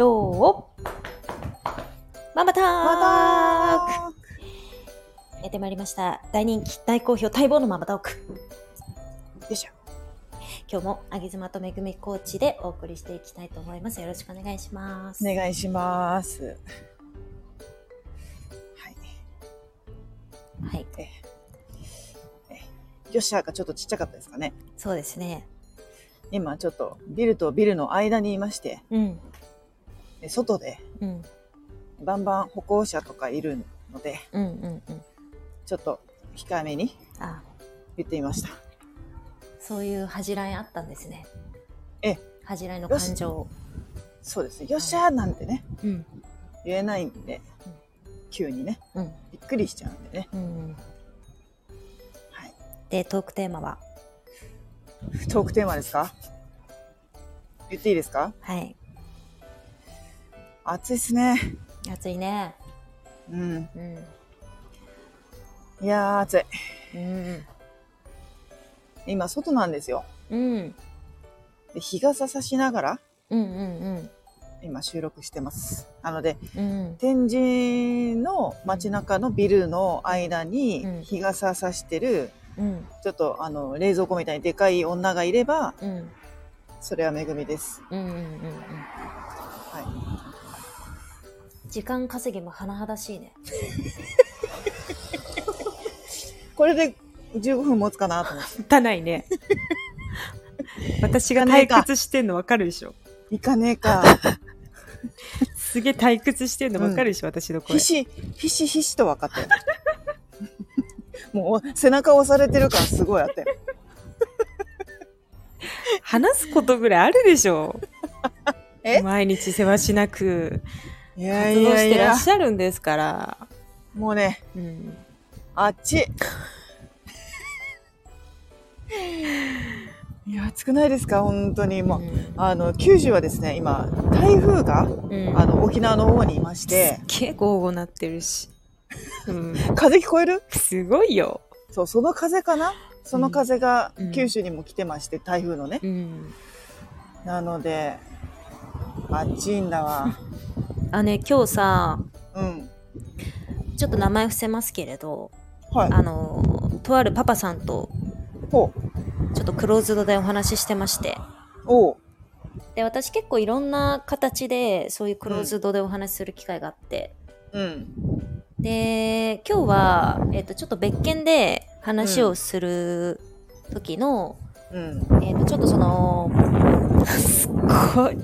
よーママタークまやってまいりました。大人気、大好評、待望のママトーク。たよいしょ。今日も、あげずまとめぐみコーチでお送りしていきたいと思います。よろしくお願いします。お願いします。はい。はい。ええよっしゃがちょっとちっちゃかったですかね。そうですね。今ちょっとビルとビルの間にいまして、うん。で外でうん。バンバン歩行者とかいるので、うんうんうん。ちょっと控えめにあ、言ってみました。そういう恥じらいあったんですね。ええ。恥じらいの感情。そうです。よっしゃなんてね、うん。言えないんでうん、急にね、うん。びっくりしちゃうんでね。うん。はい。で、トークテーマは？トークテーマですか？言っていいですか？はい。暑いっすね。暑いね。うん。うん。いやー暑い。うん。今外なんですよ。うん。で日傘さしながらうんうん今収録してます。なので、うん。うん。天神の街中のビルの間うんに日傘さしてる、うん。ちょっとあの冷蔵庫みたいにでかい女がいれば、うん。それは恵みです。うんうんうんうん。は時間稼ぎも甚だしいね。い。これで15分持つかなと思って。たないね。私が退屈してんの分かるでしょ。いかねえか。すげえ退屈してんの分かるでしょ、私の声ひ。し、ひしひしと分かったよ。もう背中押されてる感すごいあったよ。話すことぐらいあるでしょ。え？毎日世話しなく活動してらっ、しゃるんですから。もうね、うん。あっち。いや、暑くないですか？本当に。もう、あの、九州はですね、今、台風が、うん。あの、沖縄の方にいまして、すっげえ豪語なってるし。うん。風聞こえる？すごいよ。そう、その風かな？その風がうん九州にも来てまして、台風のね。うん。なので、あっちいんだわ。あね、今日さ、うん。ちょっと名前伏せますけれど、はい。あの、とあるパパさんと、ほちょっとクローズドでお話ししてまして。で、私結構いろんな形で、そういうクローズドでお話しする機会があって、うん。で、今日は、えっ、と、ちょっと別件で話をする時の、うん。えっ、と、ちょっとその、すっごい、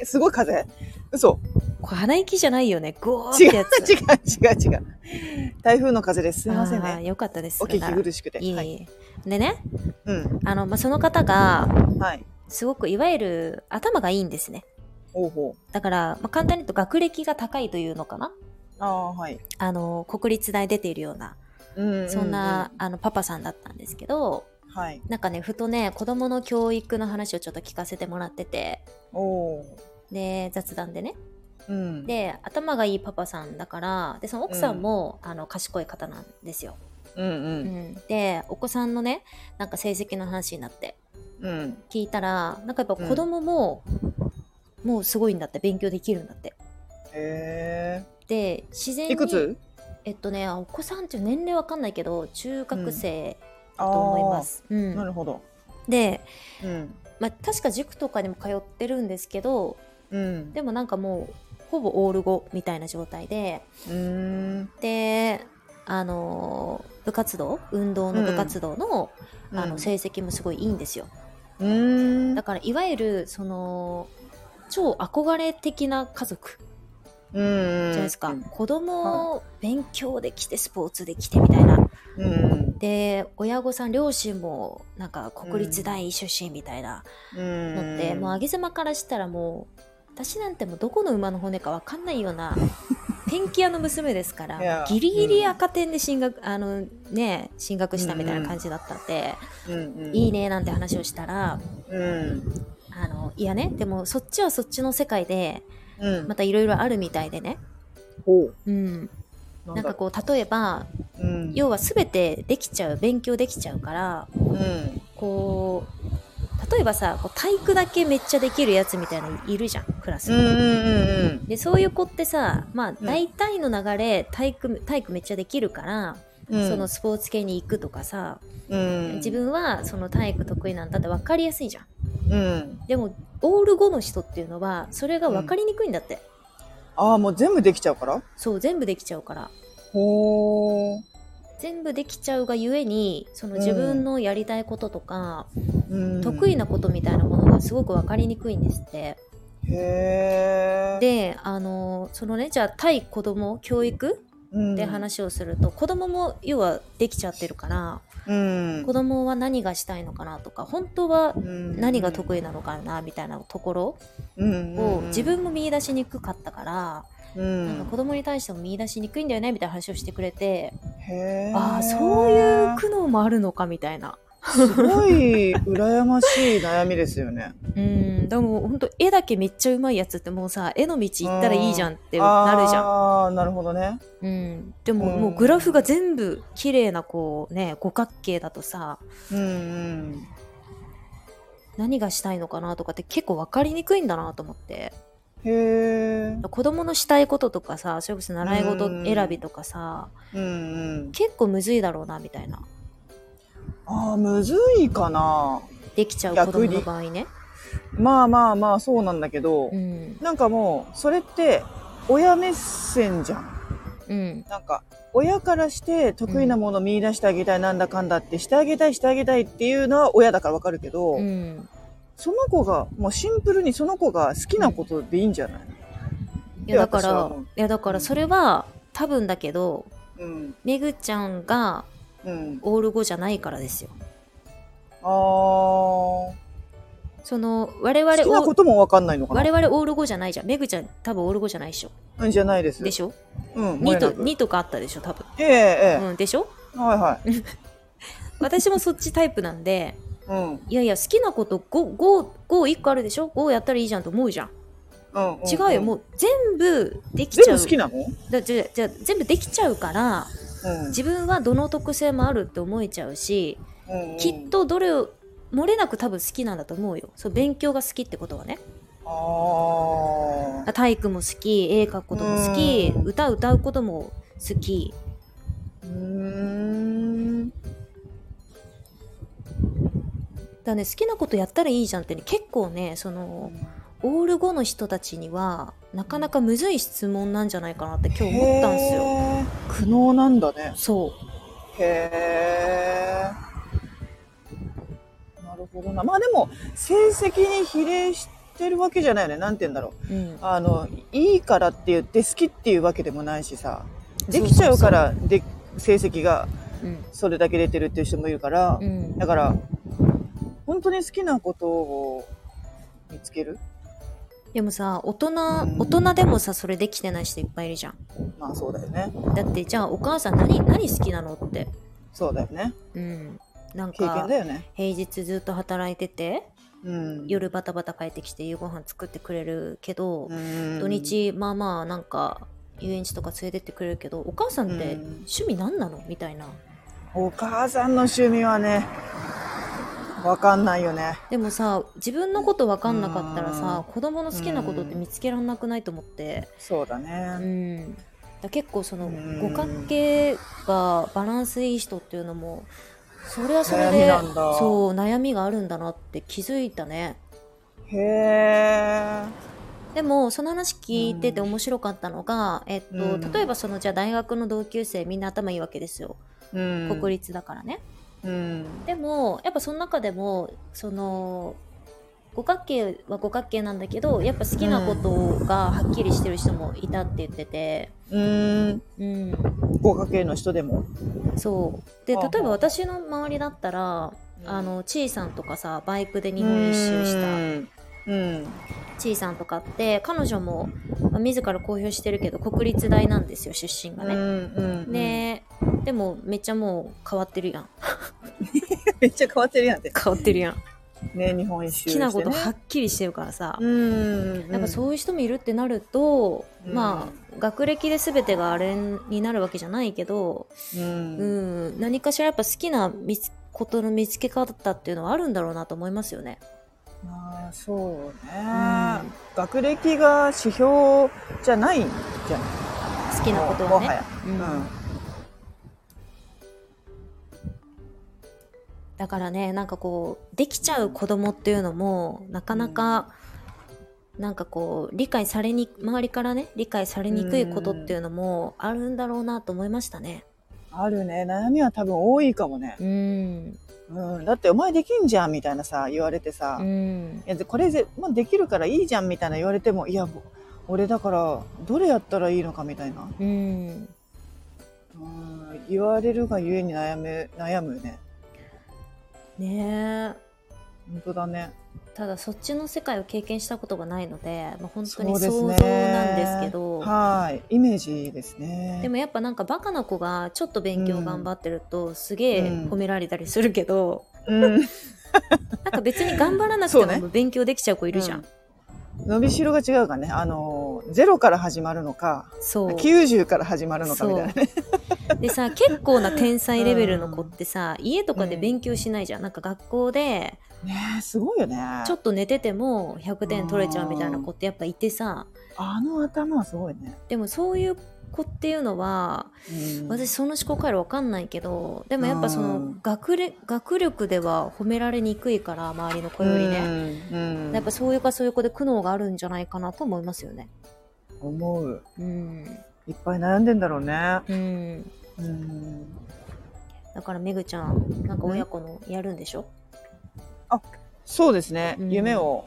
え、すごい風？嘘これ鼻息じゃないよね。ゴーって違うやつ。違う違う違う。台風の風です。すいませんね。あーよかったです。お聞き苦しくて。いえいえ。はい。でね、うん。あの、まあ、その方が、はい。すごくいわゆる頭がいいんですね。ほうほう。だから、まあ、簡単に言うと学歴が高いというのかなああ、はい。あの、国立大出ているような、うんそんな、、あの、パパさんだったんですけど、うんはい。なんかね、ふとね、子供の教育の話をちょっと聞かせてもらってて、おおで、雑談でね。ー。うん。、で、頭がいいパパさんだから、で、その奥さんも、あの、賢い方なんですよ。うんう。うんん。で、お子さんのね、なんか成績の話になって、うん。聞いたら、なんかやっぱ子供も、もうすごいんだって、勉強できるんだって。へで、自然え。に。いくつ？えっとね、お子さんって年齢わかんないけど、中学生だと思います。うあーなん。るほど。で、うん。まあ、確か塾とかにも通ってるんですけど、うん。でもなんかもう、ほぼオール5みたいな状態で、うーん。で、あのー部活動運動の部活動の,、あの成績もすごいいいんですよ。うーん。だからいわゆるその超憧れ的な家族うん。じゃないですか、子供を勉強できてスポーツできてみたいなうん。で親御さん両親もなんか国立大出身みたいなうん。のって、もう上げ妻からしたらもう私なんてもうどこの馬の骨かわかんないような ペンキ屋の娘ですからギリギリ赤点で進学、あのね進学したみたいな感じだったんで、うん。うん。いいねなんて話をしたらうん。あのいやねでもそっちはそっちの世界でうん。またいろいろあるみたいでね、ほう。うん、なんかこう例えばうん。要は全てできちゃう勉強できちゃうからうん。こう例えばさこう体育だけめっちゃできるやつみたいなのいるじゃんクラスに。でそういう子ってさまあ大体の流れ体育体育めっちゃできるから、うん。そのスポーツ系に行くとかさ、うん、自分はその体育得意なんだって分かりやすいじゃん。うん。でもオール5の人っていうのはそれが分かりにくいんだって、ああ、もう全部できちゃうから？そう全部できちゃうからほー。全部できちゃうがゆえにその自分のやりたいこととか、うん、得意なことみたいなものがすごく分かりにくいんですって。であのそのねじゃあ対子供教育うん、で話をすると、子供も要はできちゃってるからうん、子供は何がしたいのかなとか本当はうん。何が得意なのかなみたいなところうんを自分も見出しにくかったから、うんなんか子供に対しても見出しにくいんだよねみたいな話をしてくれて、ああそういう苦悩もあるのかみたいな。すごい羨ましい悩みですよね。うん、でも本当絵だけめっちゃうまいやつってもうさ絵の道行ったらいいじゃんってなるじゃん。ああ、なるほどね。うん、でも、うんもうグラフが全部綺麗なこうね五角形だとさうんうん。何がしたいのかなとかって結構分かりにくいんだなと思ってへえ。子供のしたいこととかさそれこそ習い事選びとかさ、うんうん。結構むずいだろうなみたいなああ、むずいかな。できちゃう子供の場合ね。まあまあまあ、そうなんだけど、うんなんかもう、それって、親目線じゃん。うんなんか、親からして得意なものを見出してあげたい、なんだかんだってしてあげたい、してあげたいっていうのは親だからわかるけど、うんその子が、もうシンプルにその子が好きなことでいいんじゃない、いやだからいや私はもういやだからそれは多分だけどうん。めぐちゃんがうん。オール5じゃないからですよ。あー。その我々好きなこともわかんないのかな？我々オール5じゃないじゃん。めぐちゃん多分オール5じゃないでしょ。うんじゃないです。でしょ？うん。2ともれなく ,2 とかあったでしょ多分。えええうん、でしょ？えはいはい。私もそっちタイプなんでうん。いやいや好きなこと 5, 5, 5 1個あるでしょ ?5 やったらいいじゃんと思うじゃん。うんうん、違うよ、もう。う全部できちゃう。全部好きなの？だじゃじゃあ全部できちゃうからうん。自分はどの特性もあるって思えちゃうし、うんうんきっ。とどれを漏れなく多分好きなんだと思うよそう勉強が好きってことはねああ。体育も好き絵描くことも好きうん歌歌うことも好きうーん。だね好きなことやったらいいじゃんってね結構ねそのオール5の人たちにはなかなかむずい質問なんじゃないかなって今日思ったんですよ苦悩なんだね。そうへえ。なるほどな。まあでも、成績に比例してるわけじゃないよね。なんて言うんだろう。うんあの、いいからって言って好きっていうわけでもないしさ。できちゃうから、で、成績がうんそれだけ出てるっていう人もいるからう、んだから、本当に好きなことを見つける？でもさ大人うん。大人でもさそれできてない人いっぱいいるじゃん。まあそうだよね。だってじゃあお母さん何何好きなのって。そうだよね。うん。なん経験かだよね。平日ずっと働いててうん。夜バタバタ帰ってきて夕ご飯作ってくれるけど、うん。土日まあまあなんか遊園地とか連れてってくれるけどお母さんってうん。趣味何なの？みたいな。お母さんの趣味はね、わかんないよね。でもさ自分のこと分かんなかったらさう子供の好きなことって見つけらんなくないと思って。そうだうね。ん。だ結構そのうん。五角形がバランスいい人っていうのもそれはそれ悩みでなんだ。そう悩みがあるんだなって気づいたね。へえ。でもその話聞いてて面白かったのが、えっとうん。例えばそのじゃあ大学の同級生みんな頭いいわけですよ。うん。国立だからね、うん。でもやっぱその中でもその五角形は五角形なんだけどやっぱ好きなことがはっきりしてる人もいたって言ってて。うん。うん。合格系の人でも。そう。で例えば私の周りだったらあのちいさんとかさバイクで日本一周したうん。ちいさんとかって彼女も、まあ自ら公表してるけど国立大なんですよ出身がうん。ね。うん。ででもめっちゃもう変わってるやん めっちゃ変わってるやんって。変わってるやん好ね、日本一周ね。きなことはっきりしてるからさ、うん。やっぱそういう人もいるってなると、うんまあ学歴で全てがあれになるわけじゃないけど、う。うんん、何かしらやっぱ好きなことの見つけ方っていうのはあるんだろうなと思いますよね。あそうね、学歴が指標じゃないんじゃない？好きなことはねももはや、ううんん。だからねなんかこうできちゃう子供っていうのもなかなか、なんかこう理解されに周りからね理解されにくいことっていうのもあるんだろうなと思いましたねあるね。悩みは多分多いかもね、うん。うん、だってお前できんじゃんみたいなさ言われてさ、いうん。やでこれぜ、まあ、できるからいいじゃんみたいな言われてもいやぼ俺だからどれやったらいいのかみたいな、うん。うん、言われるがゆえに悩む悩むよねねえ。本当だねただそっちの世界を経験したことがないので、まあ、本当に想像なんですけど。はい。イメージですね。でもやっぱなんかバカな子がちょっと勉強頑張ってるとすげえうん。褒められたりするけど、うん、なんか別に頑張らなくても 勉強できちゃう子いるじゃん。伸びしろが違うからね。あのゼロから始まるのかそう。90から始まるのかみたいなね。でさ結構な天才レベルの子ってさ家とかで勉強しないじゃん、なんか学校でねえすごいよね。ちょっと寝てても100点取れちゃうみたいな子ってやっぱいてさ。あの頭はすごいね、でもそういう子っていうのはうん。私その思考回路わかんないけどでもやっぱそのうん。学れ学力では褒められにくいから周りの子よりね、うん。うん。やっぱそういうかそういう子で苦悩があるんじゃないかなと思いますよね。思う。うん、いっぱい悩んでんだろうね。うん、うん。だからめぐちゃんなんか親子のやるんでしょ、そうですね、うん。夢を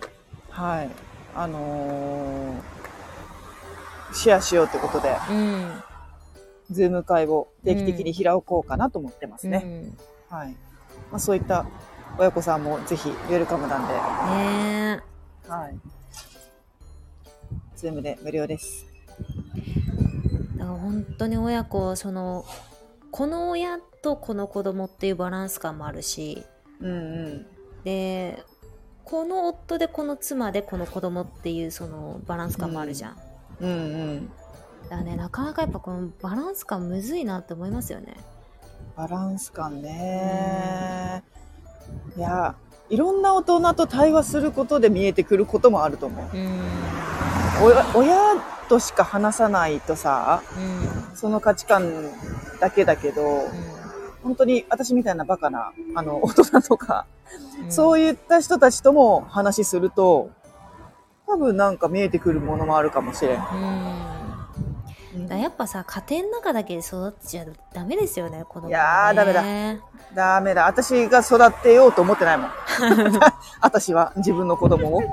はい。あのーシェアしようってことで。うん。ズーム会を定期的に開こうかなと思ってますね、うん。はい、まあ、そういった親子さんもぜひウェルカムなんで、ねはい、ズームで無料です。えだから本当に親子そのこの親とこの子供っていうバランス感もあるし。うんうんでこの夫でこの妻でこの子供っていうそのバランス感もあるじゃん、うんうん。だからねなかなかやっぱこのバランス感むずいなって思いますよね。バランス感ね、いやいろんな大人と対話することで見えてくることもあると思う。うん。親親としか話さないとさうん。その価値観だけだけど本当に私みたいなバカなあの大人とか、うんそういった人たちとも話すると多分なんか見えてくるものもあるかもしれん、うん。だやっぱさ家庭の中だけで育っちゃダメですよね子供、ね、いやーダメだ。だダメだ。私が育てようと思ってないもん。私は自分の子供を。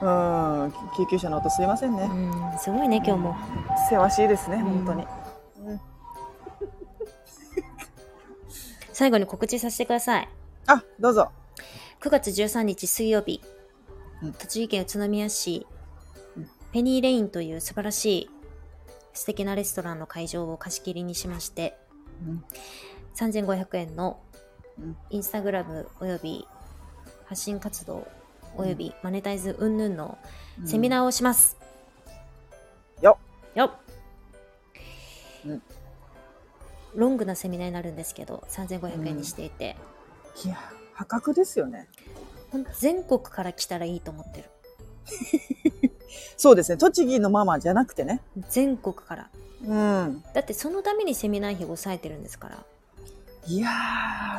うん。救急車の音すいませんね、うん。すごいね今日も。せわしいですねうん本当に、うん最後に告知させてください。あどうぞ。9月13日水曜日、うん。栃木県宇都宮市、うんペニーレインという素晴らしい素敵なレストランの会場を貸し切りにしまして。うん。3500円のうん。インスタグラムおよび発信活動およびマネタイズ云々のセミナーをします、よよっ。うんロングなセミナーになるんですけど3500円にしていて、いや破格ですよね。全国から来たらいいと思ってる。そうですね。栃木のママじゃなくてね。全国から。うん。だってそのためにセミナー費を抑えてるんですから。いや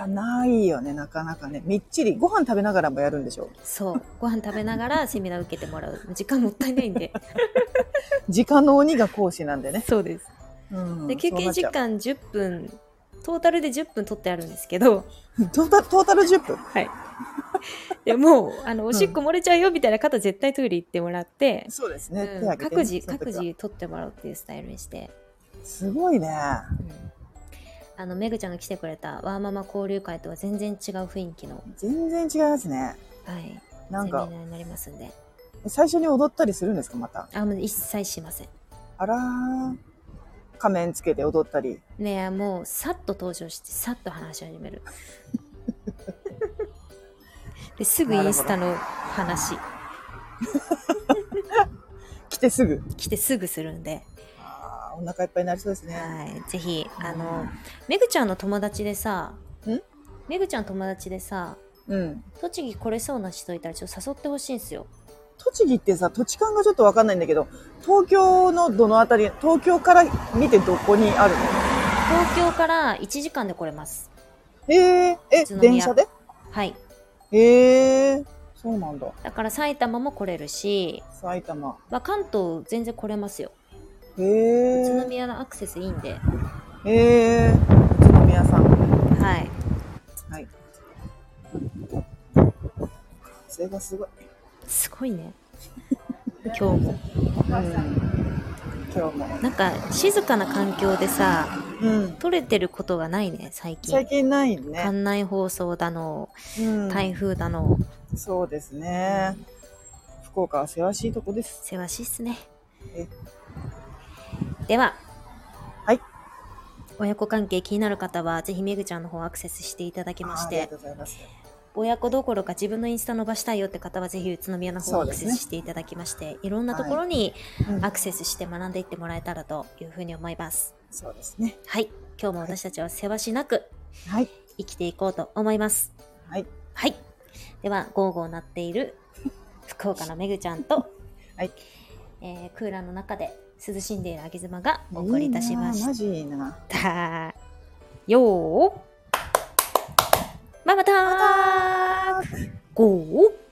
ーないよねなかなかね。みっちりご飯食べながらもやるんでしょそう。ご飯食べながら セミナー受けてもらう。時間もったいないんで。時間の鬼が講師なんでね、そうです。うん、で休憩時間10分トータルで10分取ってあるんですけど。トータトータル10分はい。でもうあのおしっこ漏れちゃうよみたいな方絶対トイレ行ってもらって、そうですね、うん。各自各自取ってもらうっていうスタイルにして、すごいね。うん。あのめぐちゃんが来てくれたワーママ交流会とは全然違う雰囲気の、全然違いますね。はい、なんか。になりますんで。最初に踊ったりするんですかまた？あもう一切しません。あらー仮面つけて踊ったり。ねえもうさっと登場してさっと話し始める。ですぐインスタの話。来てすぐ。来てすぐするんで、あーお腹いっぱいになりそうですね。はい、ぜひあのめぐちゃんの友達でさん？めぐちゃん友達でさうん。栃木来れそうな人いたらちょっと誘ってほしいんですよ。栃木ってさ、土地勘がちょっとわかんないんだけど、東京のどのあたり、東京から見てどこにあるの？東京から1時間で来れます。へえ、え宇、都宮電車で？はい。へえ、そうなんだ。だから埼玉も来れるし、埼玉。まあ、関東全然来れますよ。へ宇都え、宮のアクセスいいんで。へえ、宇都宮さん。はい。はい。風がすごい。すごいね。今日も。うん。今日も。なんか静かな環境でさ、うん。撮れてることがないね、最近。最近ないね。館内放送だの、うん。台風だの、そうですね。福岡は険しいとこです。せわしいっすねえ。では、はい。親子関係気になる方は、ぜひめぐちゃんの方アクセスしていただきましてあありがと、うございます。親子どころか自分のインスタ伸ばしたいよって方は、ぜひ宇都宮の方をアクセスしていただきまして、いろんなところにうんアクセスして学んでいってもらえたらというふうに思います。そうですね。はい。今日も私たちはせわしなくはい。生きていこうと思います。はい。はい。では、ゴーゴー鳴っている福岡のめぐちゃんと、はい。えークーラーの中で涼しんでいるあげ妻がお送りいたしましいいなマジな。た。よーままたーゴー